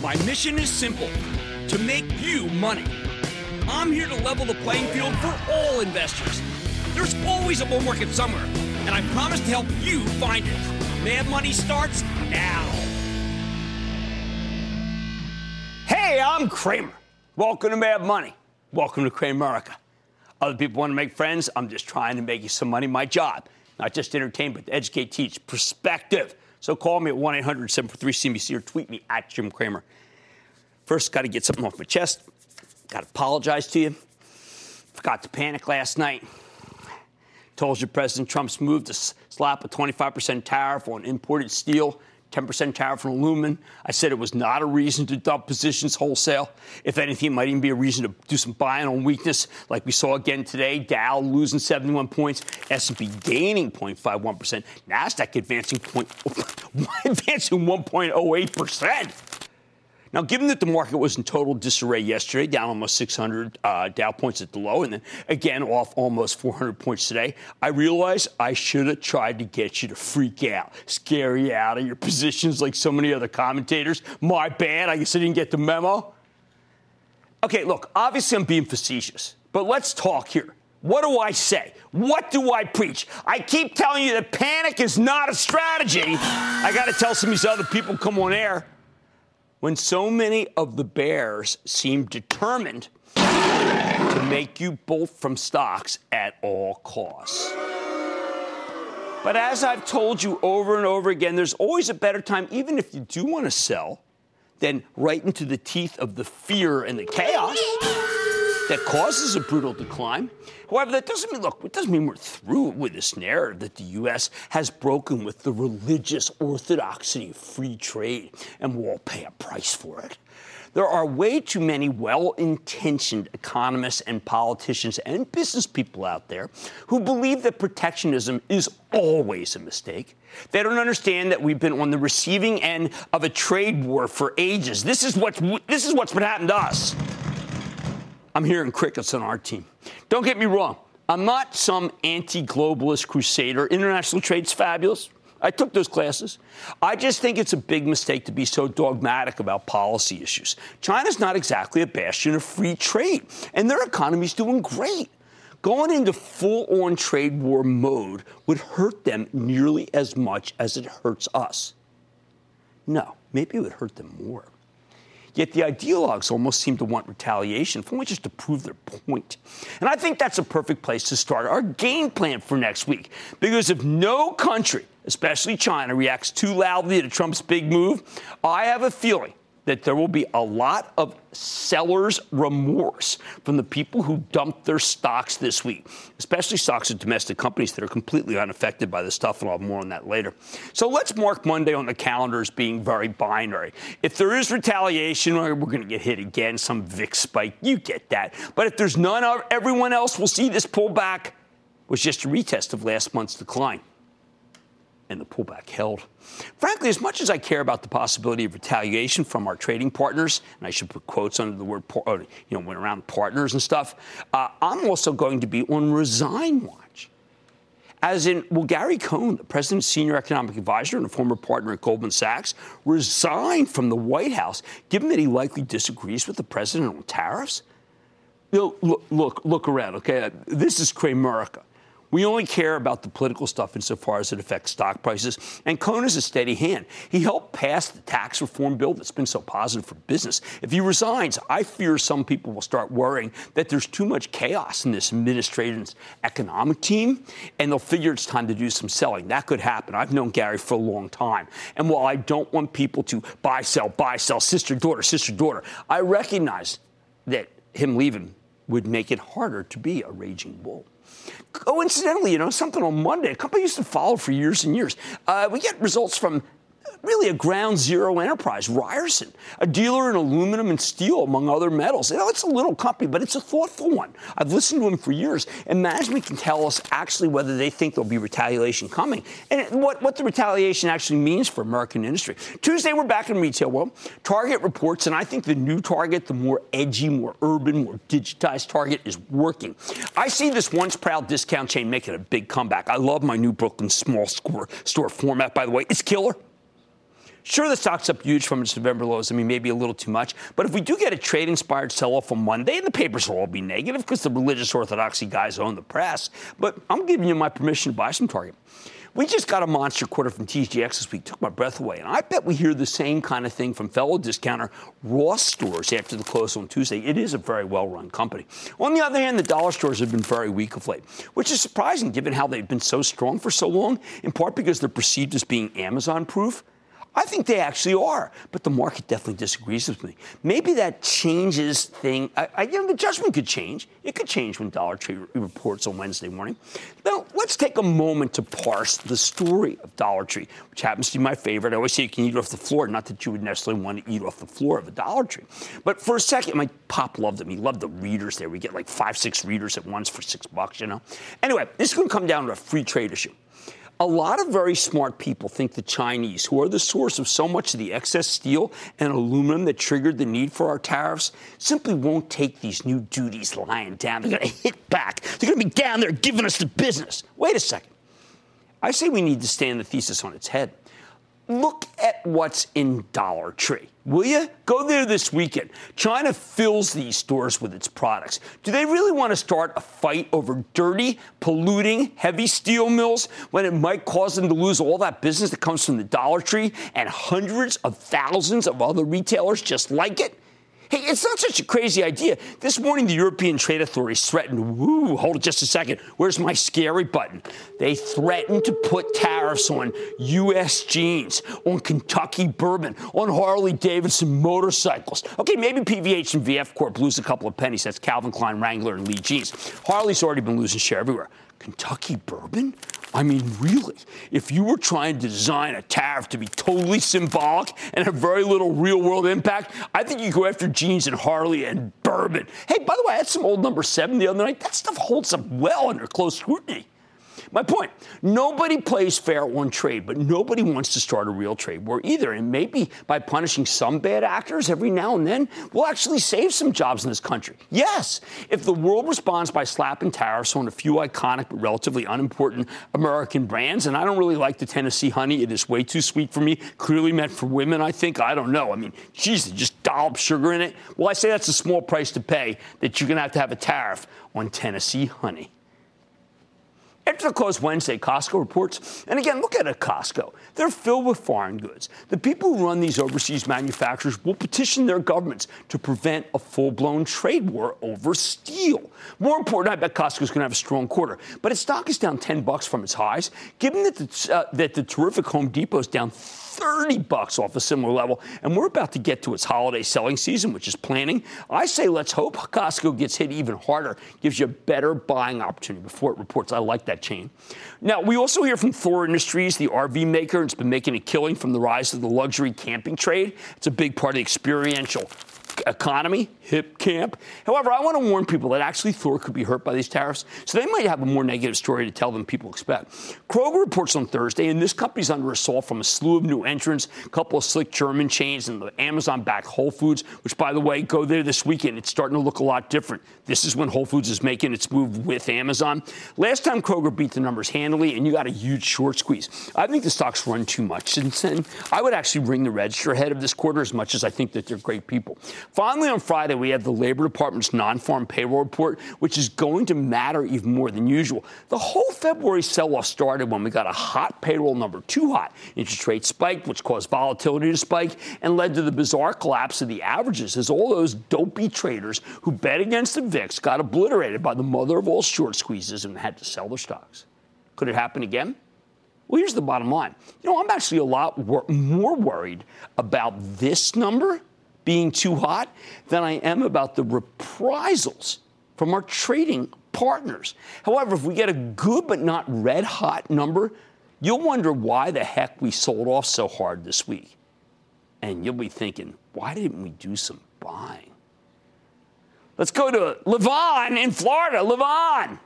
My mission is simple to make you money. I'm here to level the playing field for all investors. There's always a bull market somewhere, and I promise to help you find it. Mad Money starts now. Hey, I'm Cramer. Welcome to Mad Money. Welcome to Cramerica. Other people want to make friends. I'm just trying to make you some money. My job, not just entertain, but educate, teach, perspective. So call me at 1 800 743 CNBC or tweet me at Jim Cramer. First, got to get something off my chest. Got to apologize to you. Forgot to panic last night. Told you President Trump's move to slap a 25% tariff on imported steel 10% tariff on aluminum. I said it was not a reason to dump positions wholesale. If anything, it might even be a reason to do some buying on weakness, like we saw again today. Dow losing 71 points, S&P gaining 0.51%, Nasdaq advancing point, advancing 1.08 percent. Now, given that the market was in total disarray yesterday, down almost 600 uh, Dow points at the low, and then again off almost 400 points today, I realize I should have tried to get you to freak out, scare you out of your positions like so many other commentators. My bad. I guess I didn't get the memo. Okay, look, obviously I'm being facetious, but let's talk here. What do I say? What do I preach? I keep telling you that panic is not a strategy. I got to tell some of these other people come on air when so many of the bears seem determined to make you bolt from stocks at all costs. But as I've told you over and over again, there's always a better time, even if you do want to sell, than right into the teeth of the fear and the chaos that causes a brutal decline. However, that doesn't mean, look, it doesn't mean we're through with this narrative that the U.S. has broken with the religious orthodoxy of free trade and we'll all pay a price for it. There are way too many well intentioned economists and politicians and business people out there who believe that protectionism is always a mistake. They don't understand that we've been on the receiving end of a trade war for ages. This is what's, this is what's been happening to us. I'm hearing crickets on our team. Don't get me wrong. I'm not some anti globalist crusader. International trade's fabulous. I took those classes. I just think it's a big mistake to be so dogmatic about policy issues. China's not exactly a bastion of free trade, and their economy's doing great. Going into full on trade war mode would hurt them nearly as much as it hurts us. No, maybe it would hurt them more. Yet the ideologues almost seem to want retaliation, if only just to prove their point. And I think that's a perfect place to start our game plan for next week. Because if no country, especially China, reacts too loudly to Trump's big move, I have a feeling that there will be a lot of seller's remorse from the people who dumped their stocks this week, especially stocks of domestic companies that are completely unaffected by this stuff, and I'll have more on that later. So let's mark Monday on the calendar as being very binary. If there is retaliation, we're going to get hit again, some VIX spike, you get that. But if there's none, everyone else will see this pullback was just a retest of last month's decline. And the pullback held. Frankly, as much as I care about the possibility of retaliation from our trading partners, and I should put quotes under the word, you know, went around partners and stuff, uh, I'm also going to be on resign watch. As in, will Gary Cohn, the president's senior economic advisor and a former partner at Goldman Sachs, resign from the White House, given that he likely disagrees with the president on tariffs? You know, look, look, look around, okay? This is Cramerica. We only care about the political stuff insofar as it affects stock prices. And Cohn is a steady hand. He helped pass the tax reform bill that's been so positive for business. If he resigns, I fear some people will start worrying that there's too much chaos in this administration's economic team, and they'll figure it's time to do some selling. That could happen. I've known Gary for a long time. And while I don't want people to buy, sell, buy, sell, sister, daughter, sister, daughter, I recognize that him leaving would make it harder to be a raging bull. Coincidentally, you know, something on Monday, a company used to follow for years and years. Uh, we get results from really a ground zero enterprise, Ryerson, a dealer in aluminum and steel, among other metals. You know, it's a little company, but it's a thoughtful one. I've listened to him for years, and management can tell us actually whether they think there'll be retaliation coming and what, what the retaliation actually means for American industry. Tuesday, we're back in retail. Well, Target reports, and I think the new Target, the more edgy, more urban, more digitized Target, is working. I see this once proud discount chain making a big comeback. I love my new Brooklyn small store, store format, by the way. It's killer. Sure, the stock's up huge from its November lows. I mean, maybe a little too much. But if we do get a trade inspired sell off on Monday, the papers will all be negative because the religious orthodoxy guys own the press, but I'm giving you my permission to buy some Target. We just got a monster quarter from TJX this week. Took my breath away. And I bet we hear the same kind of thing from fellow discounter Ross stores after the close on Tuesday. It is a very well run company. On the other hand, the dollar stores have been very weak of late, which is surprising given how they've been so strong for so long, in part because they're perceived as being Amazon proof. I think they actually are, but the market definitely disagrees with me. Maybe that changes thing. I, I, you know, the judgment could change. It could change when Dollar Tree reports on Wednesday morning. Now, let's take a moment to parse the story of Dollar Tree, which happens to be my favorite. I always say you can eat off the floor, not that you would necessarily want to eat off the floor of a Dollar Tree. But for a second, my pop loved them. He loved the readers there. We get like five, six readers at once for six bucks, you know. Anyway, this is going to come down to a free trade issue. A lot of very smart people think the Chinese, who are the source of so much of the excess steel and aluminum that triggered the need for our tariffs, simply won't take these new duties lying down. They're going to hit back. They're going to be down there giving us the business. Wait a second. I say we need to stand the thesis on its head. Look at what's in Dollar Tree. Will you? Go there this weekend. China fills these stores with its products. Do they really want to start a fight over dirty, polluting, heavy steel mills when it might cause them to lose all that business that comes from the Dollar Tree and hundreds of thousands of other retailers just like it? Hey, it's not such a crazy idea. This morning, the European trade authorities threatened, woo, hold it just a second. Where's my scary button? They threatened to put tariffs on U.S. jeans, on Kentucky bourbon, on Harley Davidson motorcycles. Okay, maybe PVH and VF Corp lose a couple of pennies. That's Calvin Klein, Wrangler, and Lee jeans. Harley's already been losing share everywhere. Kentucky bourbon? I mean, really, if you were trying to design a tariff to be totally symbolic and have very little real world impact, I think you go after jeans and Harley and bourbon. Hey, by the way, I had some old number seven the other night. That stuff holds up well under close scrutiny. My point nobody plays fair on trade, but nobody wants to start a real trade war either. And maybe by punishing some bad actors every now and then, we'll actually save some jobs in this country. Yes, if the world responds by slapping tariffs on a few iconic but relatively unimportant American brands, and I don't really like the Tennessee honey, it is way too sweet for me, clearly meant for women, I think. I don't know. I mean, geez, just dollop sugar in it. Well, I say that's a small price to pay that you're going to have to have a tariff on Tennessee honey. After the close Wednesday, Costco reports, and again, look at a Costco. They're filled with foreign goods. The people who run these overseas manufacturers will petition their governments to prevent a full blown trade war over steel. More important, I bet Costco's going to have a strong quarter. But its stock is down 10 bucks from its highs, given that the, uh, that the terrific Home Depot is down 30 bucks off a similar level. And we're about to get to its holiday selling season, which is planning. I say let's hope Costco gets hit even harder, gives you a better buying opportunity before it reports. I like that chain. Now, we also hear from Thor Industries, the RV maker. And it's been making a killing from the rise of the luxury camping trade. It's a big part of the experiential economy, hip camp. However, I want to warn people that actually Thor could be hurt by these tariffs, so they might have a more negative story to tell than people expect. Kroger reports on Thursday, and this company's under assault from a slew of new entrants, a couple of slick German chains, and the Amazon-backed Whole Foods, which, by the way, go there this weekend. It's starting to look a lot different. This is when Whole Foods is making its move with Amazon. Last time Kroger beat the numbers handily, and you got a huge short squeeze. I think the stock's run too much since then. I would actually ring the register ahead of this quarter as much as I think that they're great people. Finally, on Friday, we have the Labor Department's non farm payroll report, which is going to matter even more than usual. The whole February sell off started when we got a hot payroll number, too hot. Interest rates spiked, which caused volatility to spike and led to the bizarre collapse of the averages as all those dopey traders who bet against the VIX got obliterated by the mother of all short squeezes and had to sell their stocks. Could it happen again? Well, here's the bottom line. You know, I'm actually a lot wor- more worried about this number being too hot than I am about the reprisals from our trading partners. However, if we get a good but not red hot number, you'll wonder why the heck we sold off so hard this week. And you'll be thinking, why didn't we do some buying? Let's go to Levon in Florida. Levon.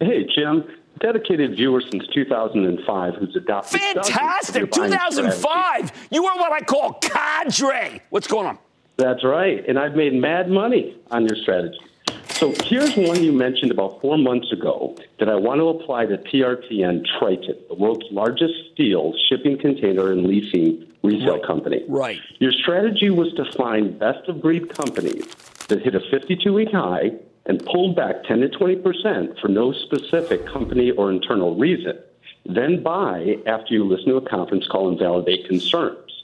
Hey, Jim dedicated viewer since 2005 who's adopted. Fantastic! 2005. You are what I call cadre. What's going on? That's right, and I've made mad money on your strategy. So here's one you mentioned about four months ago that I want to apply to TRTN Triton, the world's largest steel shipping container and leasing resale right. company. Right. Your strategy was to find best of breed companies that hit a 52 week high and pulled back 10 to 20 percent for no specific company or internal reason. Then buy after you listen to a conference call and validate concerns.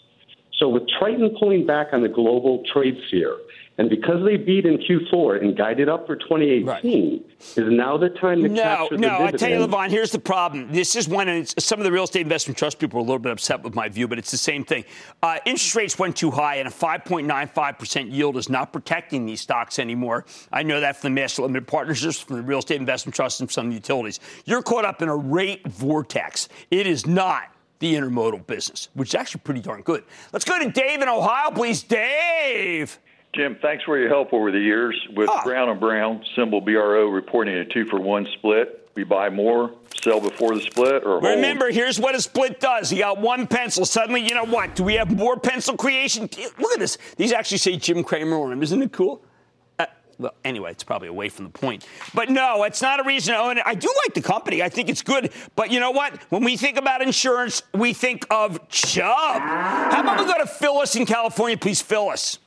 So with Triton pulling back on the global trade sphere, and because they beat in Q4 and guided up for 2018, right. is now the time to no, capture no. No, I tell you, Levon, here's the problem. This is when some of the real estate investment trust people are a little bit upset with my view, but it's the same thing. Uh, interest rates went too high, and a 5.95% yield is not protecting these stocks anymore. I know that from the master limited partnerships, from the real estate investment trust, and some of the utilities. You're caught up in a rate vortex. It is not the intermodal business, which is actually pretty darn good. Let's go to Dave in Ohio, please. Dave. Jim, thanks for your help over the years with oh. Brown and Brown, symbol BRO, reporting a two for one split. We buy more, sell before the split, or remember, here's what a split does. You got one pencil. Suddenly, you know what? Do we have more pencil creation? Look at this. These actually say Jim Cramer on them. Isn't it cool? Well, anyway, it's probably away from the point. But no, it's not a reason to own it. I do like the company. I think it's good. But you know what? When we think about insurance, we think of Chubb. How about we go to Phyllis in California? Please, Phyllis.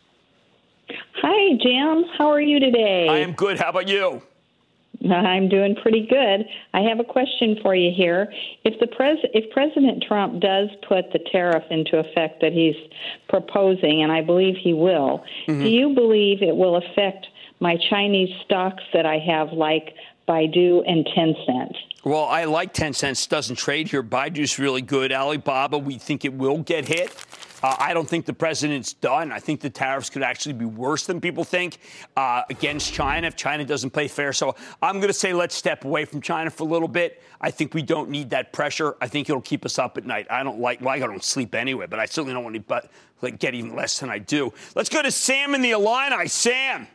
Hi, Jim. How are you today? I am good. How about you? I'm doing pretty good. I have a question for you here. If the pres- if President Trump does put the tariff into effect that he's proposing, and I believe he will, mm-hmm. do you believe it will affect my Chinese stocks that I have, like Baidu and Tencent? Well, I like Tencent. Doesn't trade here. Baidu's really good. Alibaba, we think it will get hit. Uh, I don't think the president's done. I think the tariffs could actually be worse than people think uh, against China if China doesn't play fair. So I'm going to say let's step away from China for a little bit. I think we don't need that pressure. I think it'll keep us up at night. I don't like, well, I don't sleep anyway, but I certainly don't want to but, like, get even less than I do. Let's go to Sam in the Illini. Sam.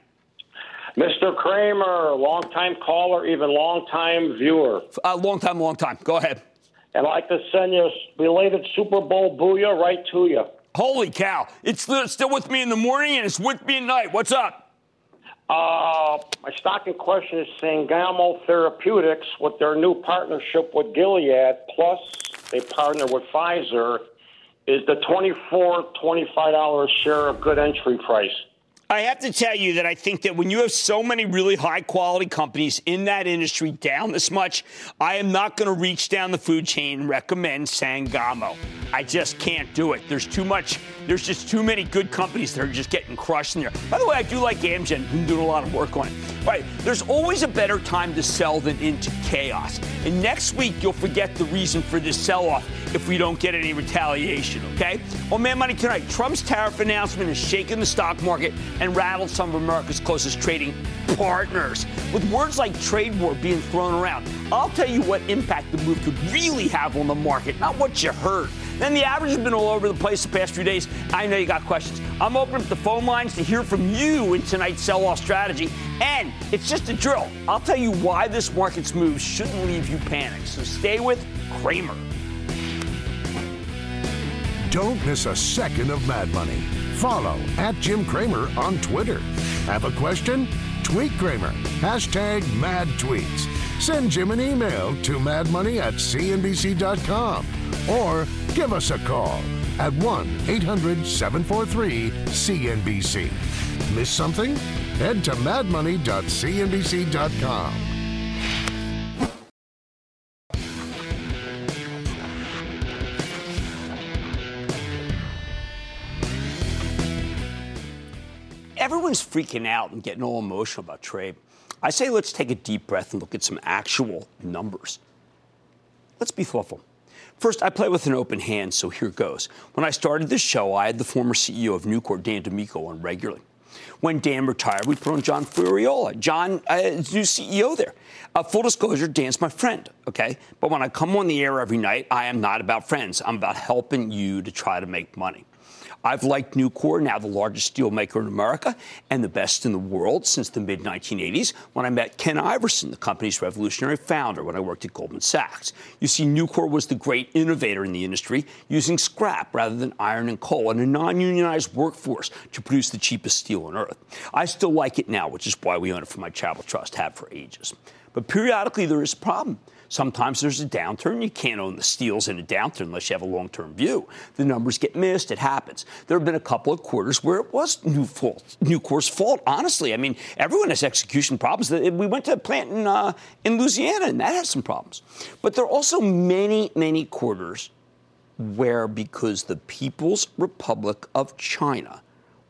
Mr. Cramer, long-time caller, even long-time viewer. Uh, long time, long time. Go ahead. And I'd like to send you a belated Super Bowl booyah right to you. Holy cow. It's still with me in the morning and it's with me at night. What's up? Uh, my stock in question is Sangamo Therapeutics with their new partnership with Gilead, plus they partner with Pfizer. Is the $24, $25 share a good entry price? I have to tell you that I think that when you have so many really high quality companies in that industry down this much, I am not going to reach down the food chain and recommend Sangamo. I just can't do it. There's too much, there's just too many good companies that are just getting crushed in there. By the way, I do like Amgen, been doing a lot of work on it. All right, there's always a better time to sell than into chaos. And next week, you'll forget the reason for this sell off if we don't get any retaliation, okay? On Mad Money tonight, Trump's tariff announcement has shaken the stock market and rattled some of America's closest trading partners. With words like trade war being thrown around, I'll tell you what impact the move could really have on the market, not what you heard. Then the average has been all over the place the past few days. I know you got questions. I'm opening up the phone lines to hear from you in tonight's sell off strategy. And it's just a drill. I'll tell you why this market's move shouldn't leave you panicked. So stay with Cramer. Don't miss a second of Mad Money. Follow at Jim Cramer on Twitter. Have a question? Tweet Cramer. Hashtag mad tweets. Send Jim an email to madmoney at cnbc.com or give us a call at 1 800 743 CNBC. Miss something? Head to madmoney.cnbc.com. Everyone's freaking out and getting all emotional about trade. I say let's take a deep breath and look at some actual numbers. Let's be thoughtful. First, I play with an open hand, so here goes. When I started this show, I had the former CEO of Nucor, Dan DiMicco, on regularly. When Dan retired, we put on John Ferriola. John uh, is new CEO there. Uh, full disclosure, Dan's my friend, okay? But when I come on the air every night, I am not about friends. I'm about helping you to try to make money. I've liked Nucor, now the largest steelmaker in America and the best in the world since the mid 1980s when I met Ken Iverson, the company's revolutionary founder, when I worked at Goldman Sachs. You see, Nucor was the great innovator in the industry, using scrap rather than iron and coal and a non unionized workforce to produce the cheapest steel on earth. I still like it now, which is why we own it for my charitable trust, have for ages. But periodically, there is a problem. Sometimes there's a downturn. You can't own the steels in a downturn unless you have a long term view. The numbers get missed. It happens. There have been a couple of quarters where it was new fault, Nucor's fault, honestly. I mean, everyone has execution problems. We went to a plant in, uh, in Louisiana, and that has some problems. But there are also many, many quarters where, because the People's Republic of China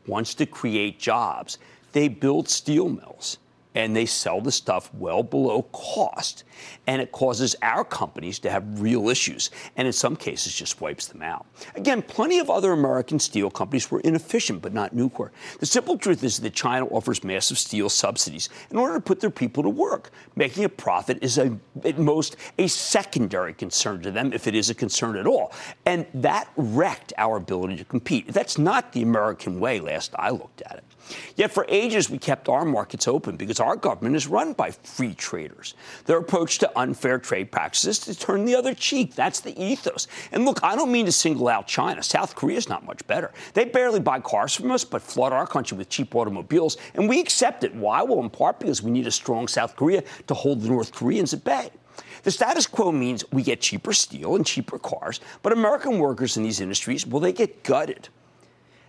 wants to create jobs, they build steel mills and they sell the stuff well below cost. And it causes our companies to have real issues, and in some cases just wipes them out. Again, plenty of other American steel companies were inefficient, but not Nucor. The simple truth is that China offers massive steel subsidies in order to put their people to work. Making a profit is a, at most a secondary concern to them, if it is a concern at all. And that wrecked our ability to compete. That's not the American way, last I looked at it. Yet for ages, we kept our markets open because our government is run by free traders. Their approach to unfair trade practices is to turn the other cheek. That's the ethos. And look, I don't mean to single out China. South Korea is not much better. They barely buy cars from us, but flood our country with cheap automobiles, and we accept it. Why? Well, in part because we need a strong South Korea to hold the North Koreans at bay. The status quo means we get cheaper steel and cheaper cars, but American workers in these industries, well, they get gutted.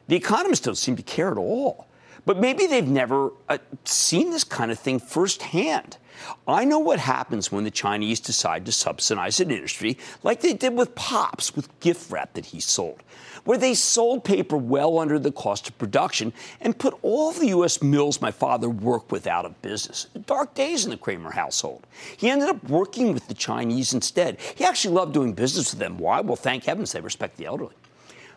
The economists don't seem to care at all. But maybe they've never uh, seen this kind of thing firsthand. I know what happens when the Chinese decide to subsidize an industry like they did with Pops with gift wrap that he sold, where they sold paper well under the cost of production and put all the U.S. mills my father worked with out of business. Dark days in the Cramer household. He ended up working with the Chinese instead. He actually loved doing business with them. Why? Well, thank heavens they respect the elderly.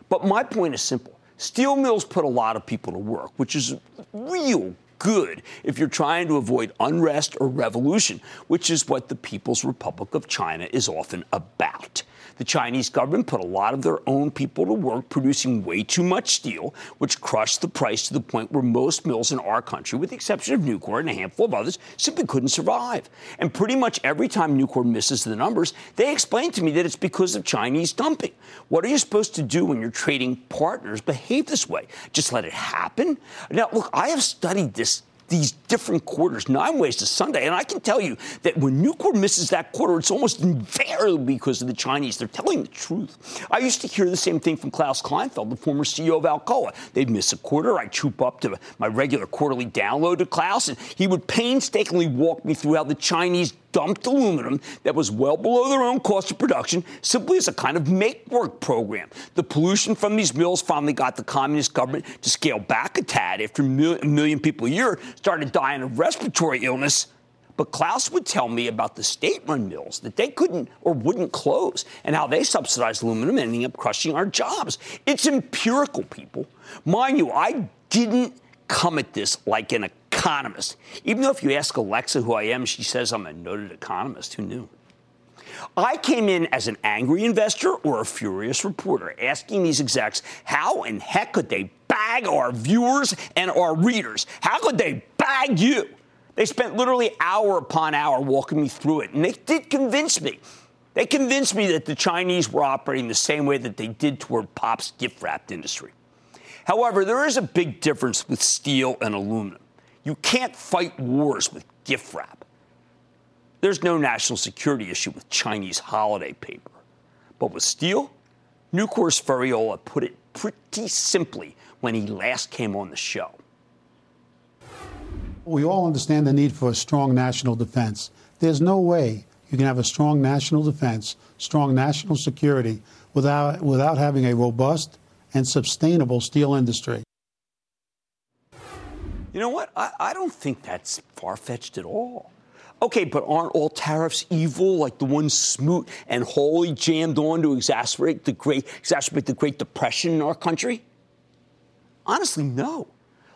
But my point is simple. Steel mills put a lot of people to work, which is real good if you're trying to avoid unrest or revolution, which is what the People's Republic of China is often about. The Chinese government put a lot of their own people to work producing way too much steel, which crushed the price to the point where most mills in our country, with the exception of Nucor and a handful of others, simply couldn't survive. And pretty much every time Nucor misses the numbers, they explain to me that it's because of Chinese dumping. What are you supposed to do when your trading partners behave this way? Just let it happen? Now, look, I have studied this these different quarters, nine ways to Sunday. And I can tell you that when Nucor misses that quarter, it's almost invariably because of the Chinese. They're telling the truth. I used to hear the same thing from Klaus Kleinfeld, the former CEO of Alcoa. They'd miss a quarter. I'd troop up to my regular quarterly download to Klaus, and he would painstakingly walk me through how the Chinese dumped aluminum that was well below their own cost of production simply as a kind of make work program. The pollution from these mills finally got the communist government to scale back a tad after a million people a year started dying of respiratory illness. But Klaus would tell me about the state run mills that they couldn't or wouldn't close and how they subsidized aluminum, ending up crushing our jobs. It's empirical, people. Mind you, I didn't come at this like an economist. Even though if you ask Alexa who I am, she says I'm a noted economist. Who knew? I came in as an angry investor or a furious reporter, asking these execs how in heck could they bag our viewers and our readers? How could they bag you? They spent literally hour upon hour walking me through it, and they did convince me. They convinced me that the Chinese were operating the same way that they did toward Pop's gift wrapped industry. However, there is a big difference with steel and aluminum. You can't fight wars with gift wrap. There's no national security issue with Chinese holiday paper. But with steel, Nucor's Ferriola put it pretty simply when he last came on the show. We all understand the need for a strong national defense. There's no way you can have a strong national defense, strong national security without, without having a robust and sustainable steel industry. You know what? I, I don't think that's far fetched at all. Okay, but aren't all tariffs evil, like the ones Smoot and Hawley jammed on to exacerbate the Great, exacerbate the Great Depression in our country? Honestly, no.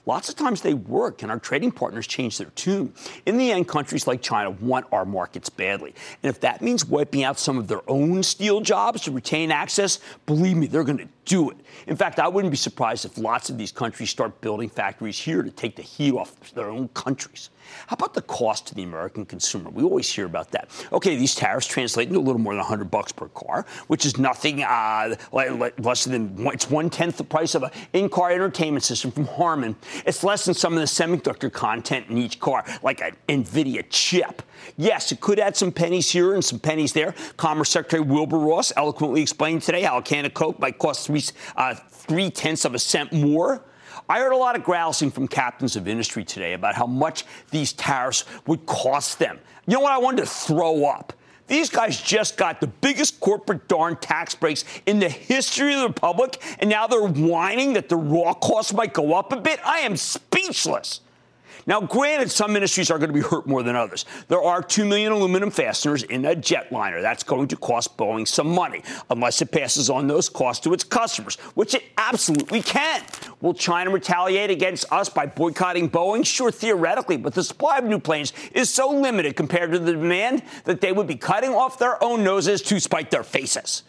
Lots of times they work, and our trading partners change their tune. In the end, countries like China want our markets badly. And if that means wiping out some of their own steel jobs to retain access, believe me, they're going to do it. In fact, I wouldn't be surprised if lots of these countries start building factories here to take the heat off their own countries. How about the cost to the American consumer? We always hear about that. Okay, these tariffs translate into a little more than 100 bucks per car, which is nothing uh, less than it's one tenth the price of an in-car entertainment system from Harman. It's less than some of the semiconductor content in each car, like an NVIDIA chip. Yes, it could add some pennies here and some pennies there. Commerce Secretary Wilbur Ross eloquently explained today how a can of Coke might cost three, uh, three tenths of a cent more. I heard a lot of grousing from captains of industry today about how much these tariffs would cost them. You know what? I wanted to throw up. These guys just got the biggest corporate darn tax breaks in the history of the Republic, and now they're whining that the raw costs might go up a bit. I am speechless. Now, granted, some industries are going to be hurt more than others. There are 2 million aluminum fasteners in a jetliner. That's going to cost Boeing some money, unless it passes on those costs to its customers, which it absolutely can. Will China retaliate against us by boycotting Boeing? Sure, theoretically, but the supply of new planes is so limited compared to the demand that they would be cutting off their own noses to spite their faces.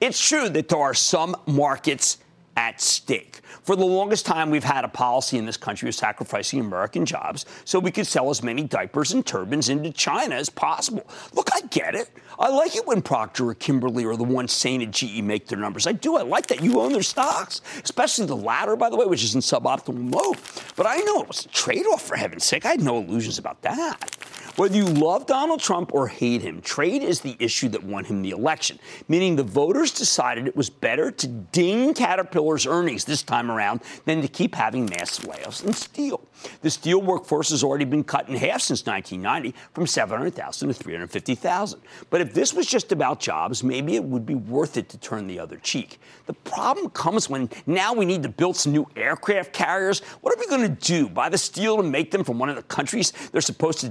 It's true that there are some markets at stake. For the longest time, we've had a policy in this country of sacrificing American jobs so we could sell as many diapers and turbans into China as possible. Look, I get it. I like it when Procter or Kimberly or the one Saint at GE make their numbers. I do. I like that you own their stocks, especially the latter, by the way, which is in suboptimal mode. But I know it was a trade off, for heaven's sake. I had no illusions about that. Whether you love Donald Trump or hate him, trade is the issue that won him the election, meaning the voters decided it was better to ding Caterpillar's earnings this time around than to keep having mass layoffs in steel. The steel workforce has already been cut in half since 1990 from 700,000 to 350,000. But if this was just about jobs, maybe it would be worth it to turn the other cheek. The problem comes when now we need to build some new aircraft carriers. What are we going to do? Buy the steel to make them from one of the countries they're supposed to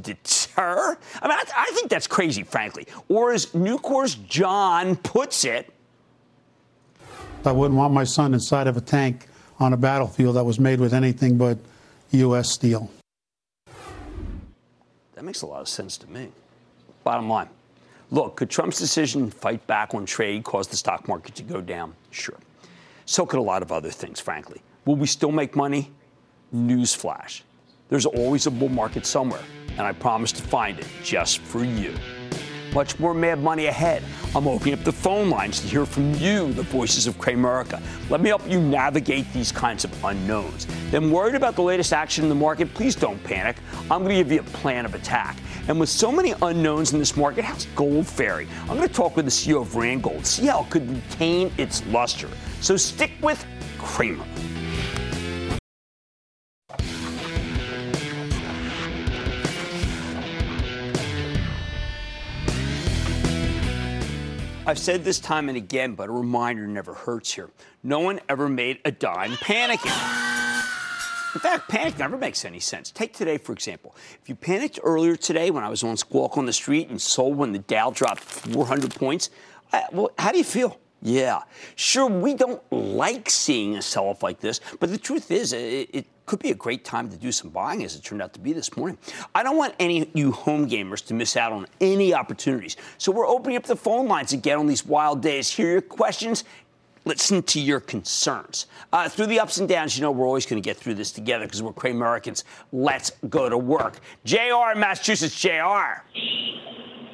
deter? I mean, I, I think that's crazy, frankly. Or as Nucor's John puts it, I wouldn't want my son inside of a tank on a battlefield that was made with anything but U.S. steel. That makes a lot of sense to me. Bottom line look, could Trump's decision to fight back on trade cause the stock market to go down? Sure. So could a lot of other things, frankly. Will we still make money? Newsflash. There's always a bull market somewhere, and I promise to find it just for you. Much more mad money ahead. I'm opening up the phone lines to hear from you, the voices of Cramerica. Let me help you navigate these kinds of unknowns. Then, worried about the latest action in the market, please don't panic. I'm going to give you a plan of attack. And with so many unknowns in this market, how's gold faring? I'm going to talk with the CEO of Randgold, see how it could retain its luster. So stick with Cramer. I've said this time and again, but a reminder never hurts here. No one ever made a dime panicking. In fact, panic never makes any sense. Take today, for example. If you panicked earlier today when I was on Squawk on the Street and sold when the Dow dropped 400 points, I, well, how do you feel? Yeah. Sure, we don't like seeing a sell off like this, but the truth is, it, it could be a great time to do some buying as it turned out to be this morning. I don't want any of you home gamers to miss out on any opportunities. So we're opening up the phone lines again on these wild days. Hear your questions listen to your concerns. Uh, through the ups and downs, you know, we're always going to get through this together because we're Cramerican. Let's go to work. JR Massachusetts, JR.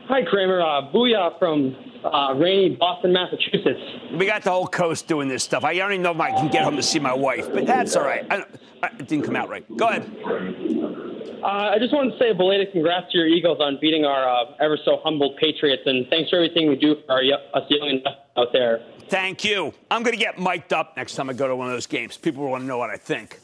Hi, Cramer. Uh, booyah from uh, rainy Boston, Massachusetts. We got the whole coast doing this stuff. I don't even know if I can get home to see my wife, but that's all right. I, it didn't come out right. Go ahead. Uh, I just wanted to say a belated congrats to your Eagles on beating our uh, ever so humbled Patriots, and thanks for everything you do for our, us young out there. Thank you. I'm going to get mic'd up next time I go to one of those games. People want to know what I think.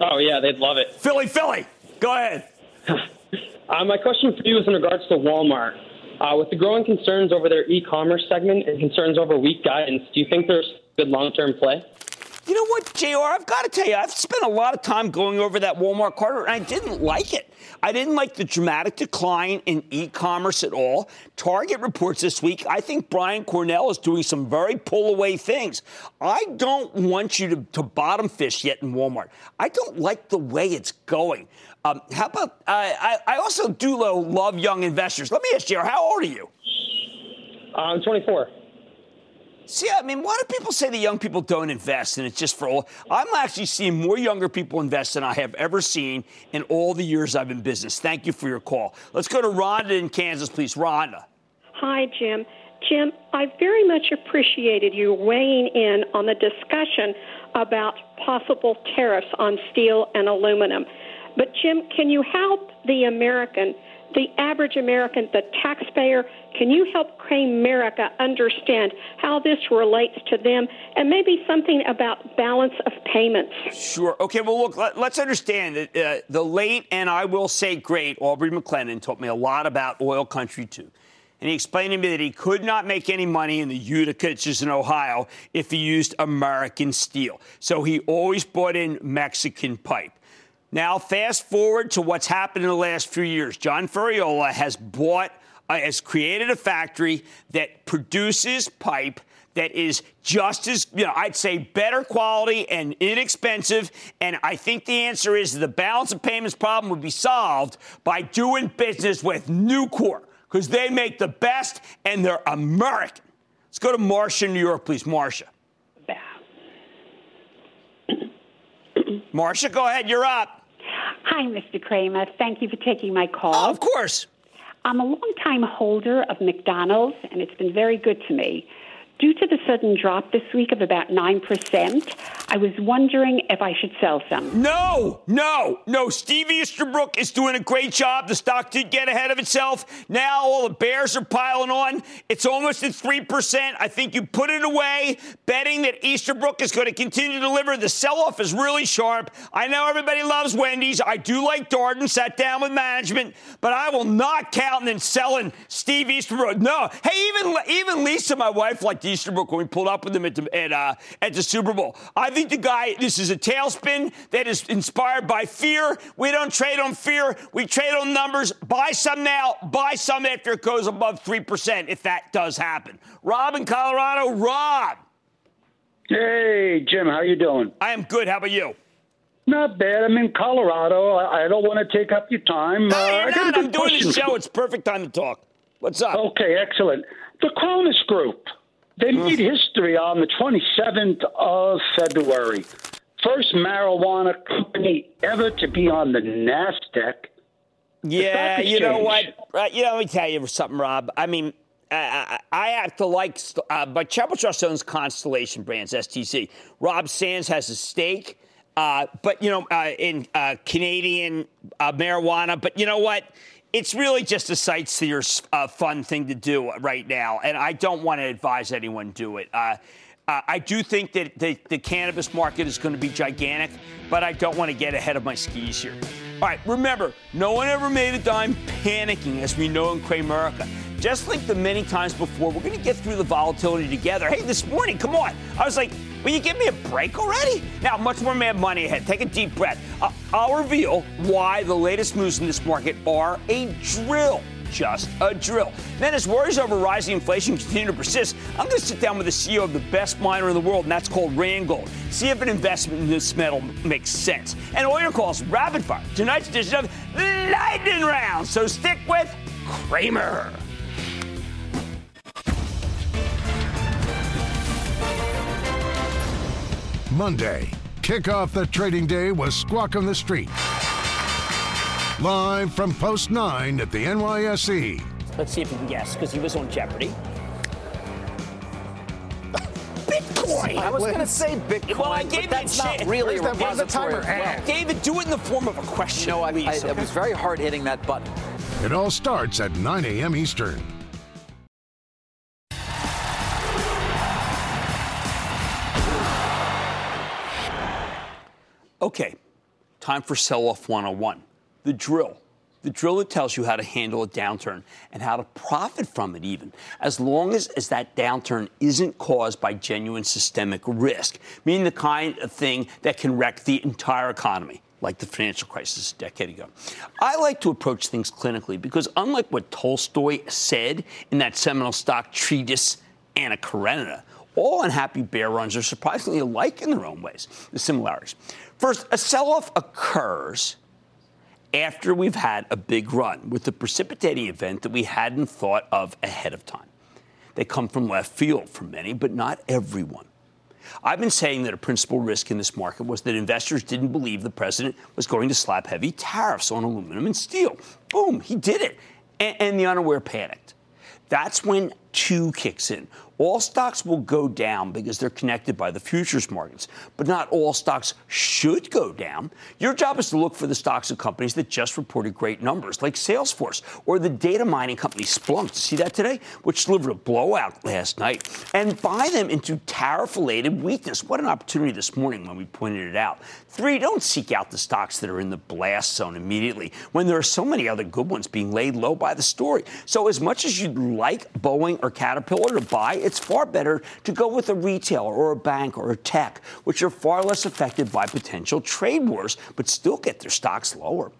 Oh, yeah, they'd love it. Philly, Philly. Go ahead. uh, my question for you is in regards to Walmart. Uh, with the growing concerns over their e commerce segment and concerns over weak guidance, do you think there's good long term play? You know what, JR? I've got to tell you, I've spent a lot of time going over that Walmart quarter, and I didn't like it. I didn't like the dramatic decline in e commerce at all. Target reports this week. I think Brian Cornell is doing some very pull away things. I don't want you to, to bottom fish yet in Walmart. I don't like the way it's going. Um, how about, uh, I, I also do love young investors. Let me ask you, how old are you? I'm 24. See, I mean, why do people say the young people don't invest and it's just for all? I'm actually seeing more younger people invest than I have ever seen in all the years I've been in business. Thank you for your call. Let's go to Rhonda in Kansas, please. Rhonda. Hi, Jim. Jim, I very much appreciated you weighing in on the discussion about possible tariffs on steel and aluminum. But, Jim, can you help the American the average American, the taxpayer? Can you help Cramerica understand how this relates to them and maybe something about balance of payments? Sure. Okay, well, look, let, us understand that uh, the late and I will say great Aubrey McClendon taught me a lot about oil country, too. And he explained to me that he could not make any money in the Utica, just in Ohio, if he used American steel. So he always bought in Mexican pipe. Now, fast forward to what's happened in the last few years. John Ferriola has bought, uh, has created a factory that produces pipe that is just as, you know, I'd say better quality and inexpensive. And I think the answer is the balance of payments problem would be solved by doing business with Nucor because they make the best and they're American. Let's go to Marcia, New York, please. Marcia. Marcia, go ahead. You're up. Hi, Mr. Cramer. Thank you for taking my call. Oh, of course. I'm a longtime holder of McDonald's, and it's been very good to me. Due to the sudden drop this week of about 9%, I was wondering if I should sell some. No, no, no. Steve Easterbrook is doing a great job. The stock did get ahead of itself. Now all the bears are piling on. It's almost at 3%. I think you put it away, betting that Easterbrook is going to continue to deliver. The sell off is really sharp. I know everybody loves Wendy's. I do like Darden, sat down with management, but I will not count in selling Steve Easterbrook. No. Hey, even, even Lisa, my wife, like Easterbrook when we pulled up with him at the, at, uh, at the Super Bowl. I think the guy, this is a tailspin that is inspired by fear. We don't trade on fear. We trade on numbers. Buy some now. Buy some after it goes above 3% if that does happen. Rob in Colorado. Rob. Hey, Jim. How you doing? I am good. How about you? Not bad. I'm in Colorado. I, don't want to take up your time. No, uh, you're not. I'm doing the show. It's perfect time to talk. What's up? Okay, excellent. The Cronos Group. They made history on the 27th of February. First marijuana company ever to be on the NASDAQ. Yeah, you know what? Uh, you know, let me tell you something, Rob. I mean, I, I have to like, uh, but Chapel Trust owns Constellation Brands, STC. Rob Sands has a stake, uh, but, you know, uh, in uh, Canadian uh, marijuana. But you know what? It's really just a sightseer uh, fun thing to do right now, and I don't want to advise anyone do it. Uh, uh, I do think that the, the cannabis market is going to be gigantic, but I don't want to get ahead of my skis here. All right, remember, no one ever made a dime panicking, as we know in Cramerica. Just like the many times before, we're going to get through the volatility together. Hey, this morning, come on. I was like, will you give me a break already? Now, much more mad money ahead. Take a deep breath. Uh, I'll reveal why the latest moves in this market are a drill just a drill. Then, as worries over rising inflation continue to persist, I'm going to sit down with the CEO of the best miner in the world, and that's called Randgold. See if an investment in this metal makes sense. And all your calls rapid fire. Tonight's edition of Lightning Round. So stick with Cramer. Monday, kick off the trading day was Squawk on the Street. Live from Post 9 at the NYSE. Let's see if you can guess, because he was on Jeopardy. Bitcoin. I was going to say Bitcoin, Well, I but gave it that's not really a Where's the- where's the timer of at? wealth. David, do it in the form of a question. No, I, I, please, it was very hard hitting that button. It all starts at 9 a.m. Eastern. Okay, time for sell off 101. The drill. The drill that tells you how to handle a downturn and how to profit from it, even, as long as, as that downturn isn't caused by genuine systemic risk, meaning the kind of thing that can wreck the entire economy, like the financial crisis a decade ago. I like to approach things clinically because, unlike what Tolstoy said in that seminal stock treatise, Anna Karenina, all unhappy bear runs are surprisingly alike in their own ways, the similarities. First, a sell off occurs after we've had a big run with the precipitating event that we hadn't thought of ahead of time. They come from left field for many, but not everyone. I've been saying that a principal risk in this market was that investors didn't believe the president was going to slap heavy tariffs on aluminum and steel. Boom, he did it. And, and the unaware panicked. That's when two kicks in. All stocks will go down because they're connected by the futures markets, but not all stocks should go down. Your job is to look for the stocks of companies that just reported great numbers, like Salesforce or the data mining company Splunk. See that today? Which delivered a blowout last night, and buy them into tariff related weakness. What an opportunity this morning when we pointed it out. Three, don't seek out the stocks that are in the blast zone immediately when there are so many other good ones being laid low by the story. So, as much as you'd like Boeing or Caterpillar to buy, it's far better to go with a retailer or a bank or a tech, which are far less affected by potential trade wars, but still get their stocks lower.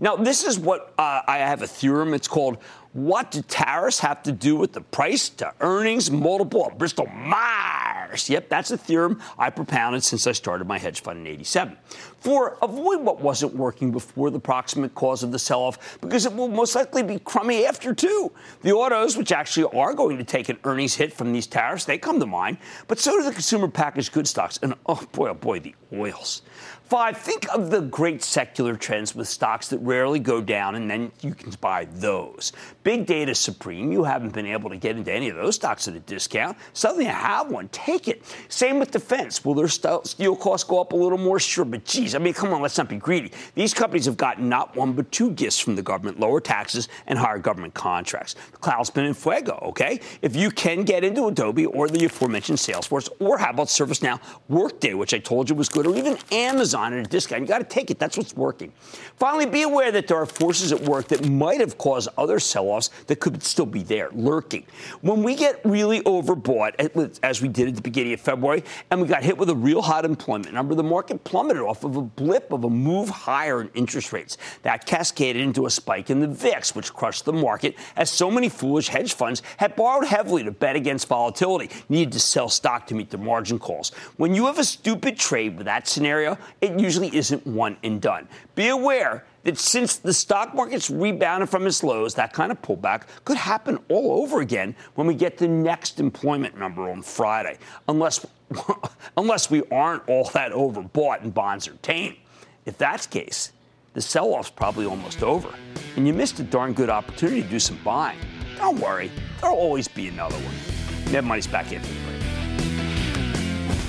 Now, this is what uh, I have a theorem. It's called What do tariffs have to do with the price to earnings multiple of Bristol Myers? Yep, that's a theorem I propounded since I started my hedge fund in 87. For avoid what wasn't working before the proximate cause of the sell off, because it will most likely be crummy after too. The autos, which actually are going to take an earnings hit from these tariffs, they come to mind, but so do the consumer packaged goods stocks. And oh boy, oh boy, the oils. Five, think of the great secular trends with stocks that rarely go down, and then you can buy those. Big data supreme. You haven't been able to get into any of those stocks at a discount. Suddenly you have one. Take it. Same with defense. Will their steel costs go up a little more? Sure, but geez, I mean, come on, let's not be greedy. These companies have gotten not one but two gifts from the government lower taxes and higher government contracts. The cloud's been in fuego, okay? If you can get into Adobe or the aforementioned Salesforce, or how about ServiceNow, Workday, which I told you was good, or even Amazon at a discount. You got to take it. That's what's working. Finally, be aware that there are forces at work that might have caused other sell-offs that could still be there, lurking. When we get really overbought, as we did at the beginning of February, and we got hit with a real hot employment number, the market plummeted off of a blip of a move higher in interest rates. That cascaded into a spike in the VIX, which crushed the market as so many foolish hedge funds had borrowed heavily to bet against volatility, needed to sell stock to meet their margin calls. When you have a stupid trade with that scenario, it usually isn't one and done. Be aware that since the stock market's rebounded from its lows, that kind of pullback could happen all over again when we get the next employment number on Friday, unless, unless we aren't all that overbought and bonds are tame. If that's the case, the sell off's probably almost over, and you missed a darn good opportunity to do some buying. Don't worry, there'll always be another one. Mad Money's back in.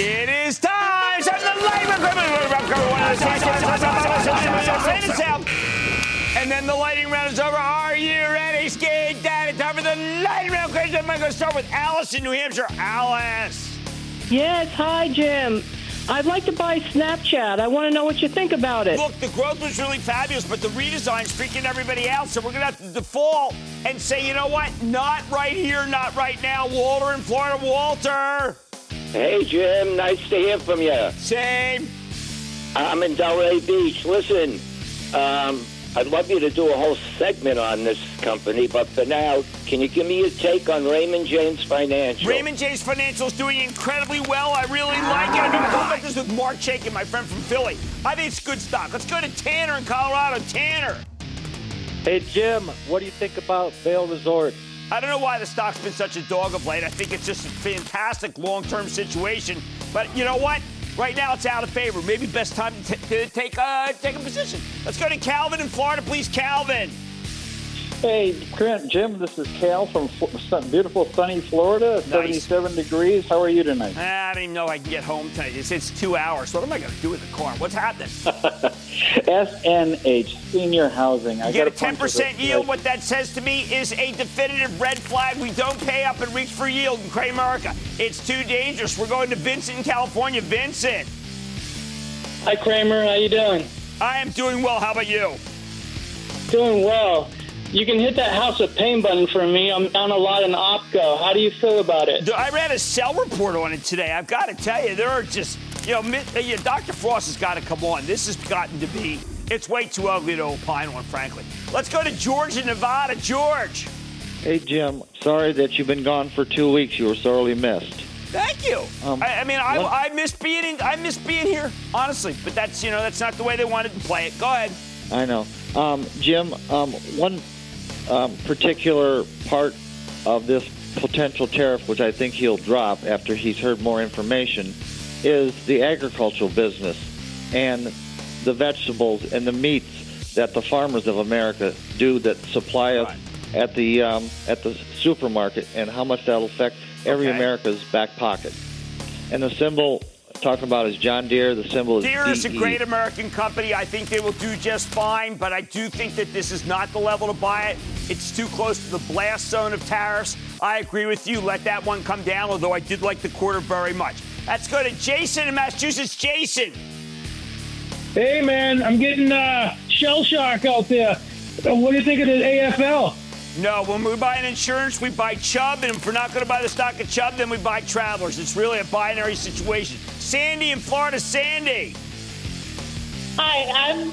It is time. For the And then the lightning round is over. Are you ready? Skate down. Time for the lightning round question. I'm going to start with Alice in New Hampshire. Alice. Yes, hi, Jim. I'd like to buy Snapchat. I want to know what you think about it. Look, the growth was really fabulous, but the redesign's freaking everybody out. So we're going to have to default and say, you know what? Not right here, not right now. Walter in Florida. Walter. Hey, Jim. Nice to hear from you. Same. I'm in Delray Beach. Listen, um, I'd love you to do a whole segment on this company, but for now, can you give me your take on Raymond James Financial? Raymond James Financial is doing incredibly well. I really like it. I've been talking about this with Marc Chaikin, my friend from Philly. I think it's good stock. Let's go to Tanner in Colorado. Tanner. Hey, Jim, what do you think about Vail Resort? I don't know why the stock's been such a dog of late. I think it's just a fantastic long-term situation. But you know what? Right now, it's out of favor. Maybe best time to, t- to take uh, take a position. Let's go to Calvin in Florida, please. Calvin. Hey, Jim, this is Cal from beautiful sunny Florida, nice. 77 degrees. How are you tonight? I don't even know I can get home tonight. It's, it's two hours. What am I going to do with the car? What's happening? SNH, senior housing. You I get a 10% yield. What that says to me is a definitive red flag. We don't pay up and reach for yield in Cramerica. It's too dangerous. We're going to Vincent in California. Vincent. Hi, Cramer. How you doing? I am doing well. How about you? Doing well. You can hit that House of Pain button for me. I'm down a lot in OPKO. How do you feel about it? I read a sell report on it today. I've got to tell you, there are just, you know, uh, Dr. Frost has got to come on. This has gotten to be, it's way too ugly to opine on, frankly. Let's go to George in Nevada. George. Hey, Jim. Sorry that you've been gone for two weeks. You were sorely missed. Thank you. Um, I, I, mean, I, I miss being in, I miss being here, honestly. But that's you know that's not the way they wanted to play it. Go ahead. I know, um, Jim. Um, one um, particular part of this potential tariff, which I think he'll drop after he's heard more information, is the agricultural business and the vegetables and the meats that the farmers of America do that supply us right. at the um, at the supermarket, and how much that'll affect every okay. America's back pocket. And the symbol talking about is John Deere. The symbol is Deere is a great American company. I think they will do just fine, but I do think that this is not the level to buy it. It's too close to the blast zone of tariffs. I agree with you. Let that one come down, although I did like the quarter very much. Let's go to Jason in Massachusetts. Jason. Hey, man, I'm getting uh, shell shock out there. What do you think of the AFL? No, when we buy an insurance, we buy Chubb, and if we're not going to buy the stock of Chubb, then we buy Travelers. It's really a binary situation. Sandy in Florida, Sandy. Hi, I'm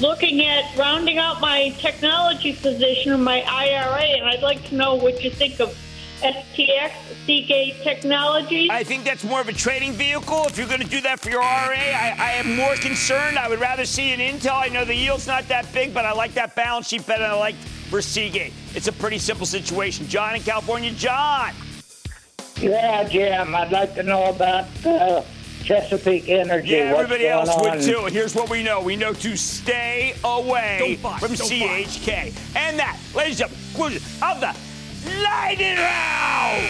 looking at rounding out my technology position in my IRA, and I'd like to know what you think of STX, Seagate Technology. I think that's more of a trading vehicle. If you're going to do that for your IRA, I, I am more concerned. I would rather see an Intel. I know the yield's not that big, but I like that balance sheet better than I like for Seagate. It's a pretty simple situation. John in California. John. Yeah, Jim. I'd like to know about uh, Chesapeake Energy. Yeah, everybody else would too. Here's what we know: we know to stay away buy, from CHK, buy. and that, ladies and gentlemen, of the lightning round.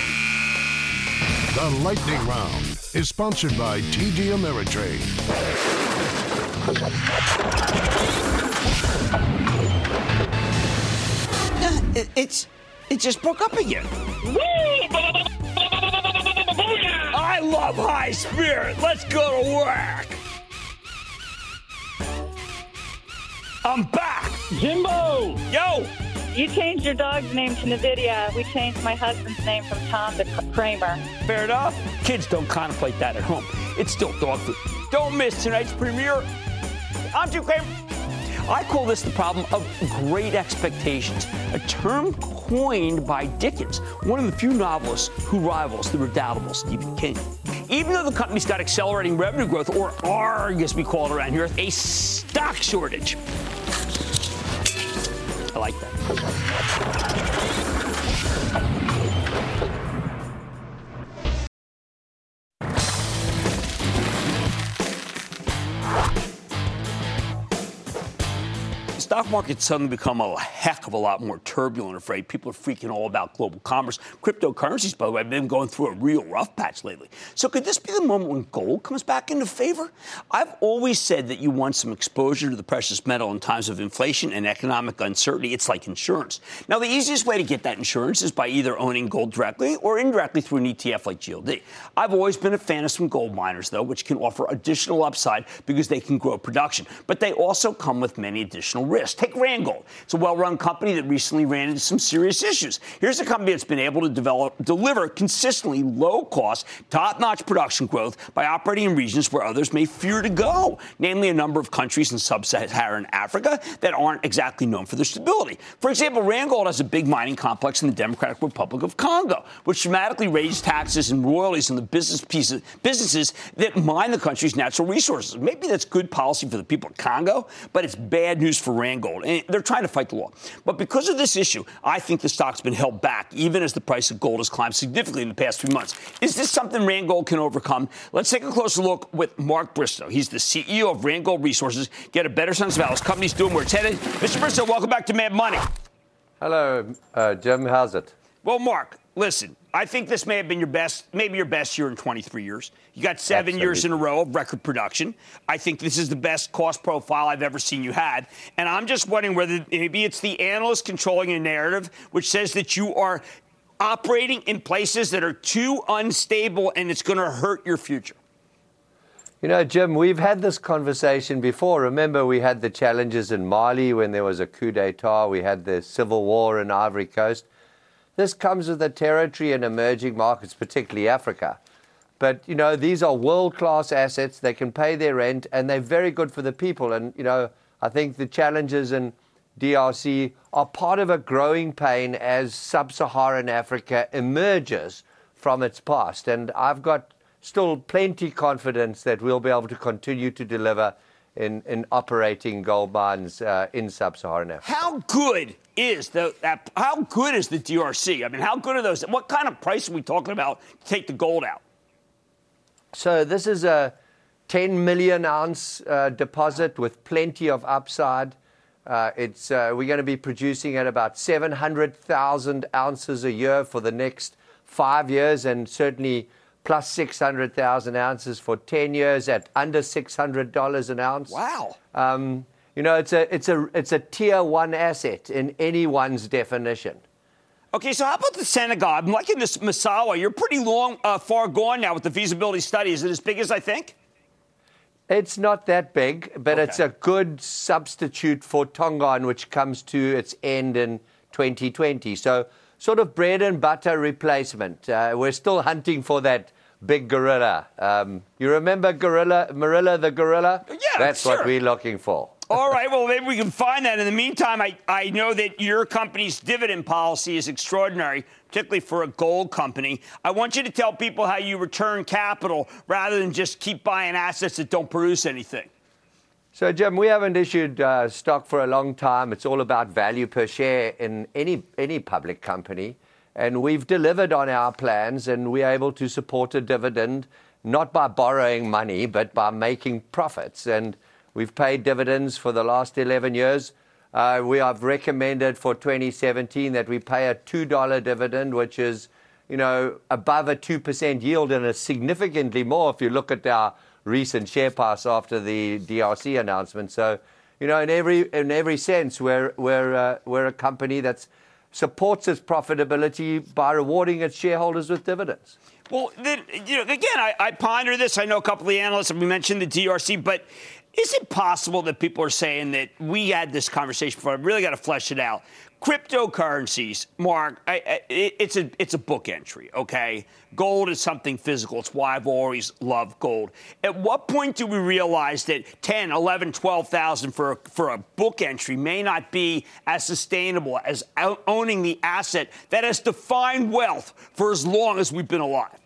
The lightning round is sponsored by TD Ameritrade. It, it's it just broke up again. I love high spirit. Let's go to work. I'm back. Jimbo. Yo. You changed your dog's name to Nvidia. We changed my husband's name from Tom to Cramer. Fair enough. Kids don't contemplate that at home. It's still dog food. Don't miss tonight's premiere. I'm Jim Cramer. I call this the problem of great expectations, a term coined by Dickens, one of the few novelists who rivals the redoubtable Stephen King. Even though the company's got accelerating revenue growth, or ARG as we call it around here, a stock shortage. I like that. Stock market's suddenly become a heck of a lot more turbulent, afraid. People are freaking all about global commerce. Cryptocurrencies, by the way, have been going through a real rough patch lately. So could this be the moment when gold comes back into favor? I've always said that you want some exposure to the precious metal in times of inflation and economic uncertainty. It's like insurance. Now, the easiest way to get that insurance is by either owning gold directly or indirectly through an ETF like GLD. I've always been a fan of some gold miners, though, which can offer additional upside because they can grow production. But they also come with many additional risks. Take Randgold. It's a well-run company that recently ran into some serious issues. Here's a company that's been able to develop, deliver consistently low-cost, top-notch production growth by operating in regions where others may fear to go, namely a number of countries in sub-Saharan Africa that aren't exactly known for their stability. For example, Randgold has a big mining complex in the Democratic Republic of Congo, which dramatically raised taxes and royalties on the business pieces, businesses that mine the country's natural resources. Maybe that's good policy for the people of Congo, but it's bad news for Randgold. And they're trying to fight the law. But because of this issue, I think the stock's been held back, even as the price of gold has climbed significantly in the past few months. Is this something Randgold can overcome? Let's take a closer look with Mark Bristow. He's the CEO of Randgold Resources. Get a better sense of how his company's doing, where it's headed. Mr. Bristow, welcome back to Mad Money. Hello, uh, Jim. How's it? Well, Mark, listen, I think this may have been your best, maybe your best year in 23 years. You got seven Absolutely. years in a row of record production. I think this is the best cost profile I've ever seen you had. And I'm just wondering whether maybe it's the analyst controlling a narrative which says that you are operating in places that are too unstable and it's going to hurt your future. You know, Jim, we've had this conversation before. Remember, we had the challenges in Mali when there was a coup d'etat. We had the civil war in Ivory Coast. This comes with the territory in emerging markets, particularly Africa. But, you know, these are world class assets. They can pay their rent and they're very good for the people. And, you know, I think the challenges in DRC are part of a growing pain as sub Saharan Africa emerges from its past. And I've got still plenty confidence that we'll be able to continue to deliver in, in operating gold mines uh, in sub-Saharan Africa. How good is the that, how good is the DRC? I mean, how good are those? What kind of price are we talking about to take the gold out? So this is a 10 million ounce uh, deposit with plenty of upside. Uh, it's uh, we're going to be producing at about 700,000 ounces a year for the next five years, and certainly plus 600,000 ounces for 10 years at under $600 an ounce. Wow. Um, you know, it's a, it's, a, it's a tier one asset in anyone's definition. Okay, so how about the Senegal? I'm liking this Massawa. You're pretty long, uh, far gone now with the feasibility study. Is it as big as I think? It's not that big, but it's a good substitute for Tongon, which comes to its end in 2020. So, sort of bread and butter replacement. Uh, we're still hunting for that big gorilla. Um, you remember Gorilla, Marilla the gorilla? Yeah, That's sure. what we're looking for. All right, well, maybe we can find that. In the meantime, I, I know that your company's dividend policy is extraordinary, particularly for a gold company. I want you to tell people how you return capital rather than just keep buying assets that don't produce anything. So, Jim, we haven't issued uh, stock for a long time. It's all about value per share in any any public company, and we've delivered on our plans, and we're able to support a dividend not by borrowing money, but by making profits. And we've paid dividends for the last 11 years. Uh, we have recommended for 2017 that we pay a $2 dividend, which is, you know, above a 2% yield and is significantly more if you look at our recent share price after the DRC announcement. So, you know, in every in every sense, we're we're uh, we're a company that supports its profitability by rewarding its shareholders with dividends. Well, then, you know, again, I, I ponder this. I know a couple of the analysts, and we mentioned the DRC, but is it possible that people are saying that we had this conversation before? I really got to flesh it out. Cryptocurrencies, Mark, I, I, it's a it's a book entry. Okay, gold is something physical. It's why I've always loved gold. At what point do we realize that 10, 11, 12,000 for for a book entry may not be as sustainable as owning the asset that has defined wealth for as long as we've been alive?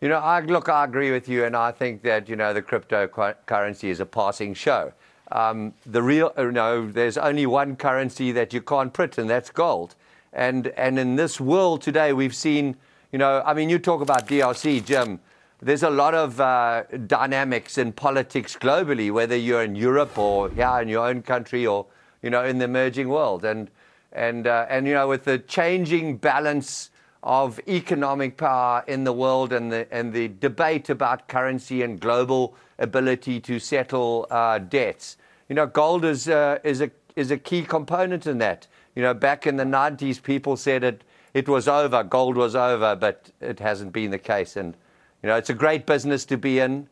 You know, I, look, I agree with you, and I think that you know the cryptocurrency is a passing show. Um, the real, you know, there's only one currency that you can't print, and that's gold. And and in this world today, we've seen, you know, I mean, you talk about DRC, Jim. There's a lot of uh, dynamics in politics globally, whether you're in Europe or here in your own country or you know, in the emerging world. And and uh, and you know, with the changing balance of economic power in the world and the and the debate about currency and global ability to settle uh, debts, you know, gold is uh, is a is a key component in that. You know, back in the 90s, people said it it was over, gold was over, but it hasn't been the case. And you know, it's a great business to be in.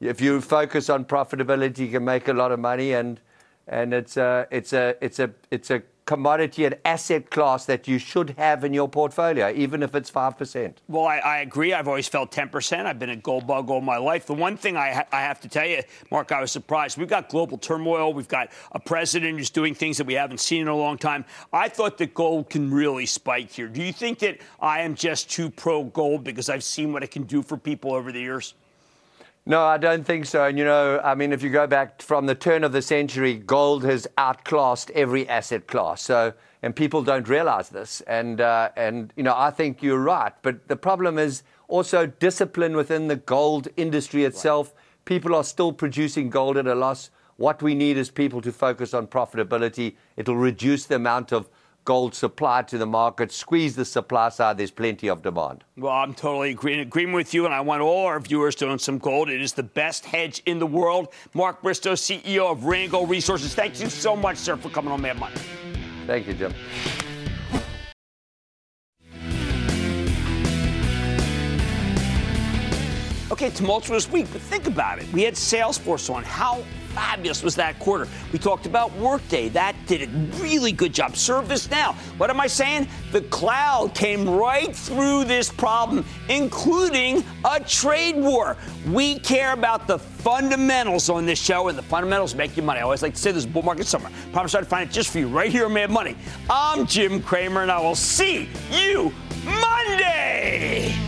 If you focus on profitability, you can make a lot of money, and and it's a it's a it's a it's a commodity and asset class that you should have in your portfolio, even if it's 5%. Well, I, I agree. I've always felt 10%. I've been a gold bug all my life. The one thing I, ha- I have to tell you, Mark, I was surprised. We've got global turmoil. We've got a president who's doing things that we haven't seen in a long time. I thought that gold can really spike here. Do you think that I am just too pro gold because I've seen what it can do for people over the years? No, I don't think so. And you know, I mean, if you go back from the turn of the century, gold has outclassed every asset class. So, and people don't realize this. And uh, and you know, I think you're right. But the problem is also discipline within the gold industry itself. Right. People are still producing gold at a loss. What we need is people to focus on profitability. It'll reduce the amount of gold supply to the market, squeeze the supply side, there's plenty of demand. Well, I'm totally agreeing, agreement with you, and I want all our viewers to own some gold. It is the best hedge in the world. Mark Bristow, CEO of Randgold Resources, thank you so much, sir, for coming on Mad Money. Thank you, Jim. Okay, tumultuous week, but think about it. We had Salesforce on. How fabulous was that quarter? We talked about Workday. That did a really good job. ServiceNow. What am I saying? The cloud came right through this problem, including a trade war. We care about the fundamentals on this show, and the fundamentals make you money. I always like to say this bull market summer. Promise I'd find it just for you right here on Mad Money. I'm Jim Cramer, and I will see you Monday.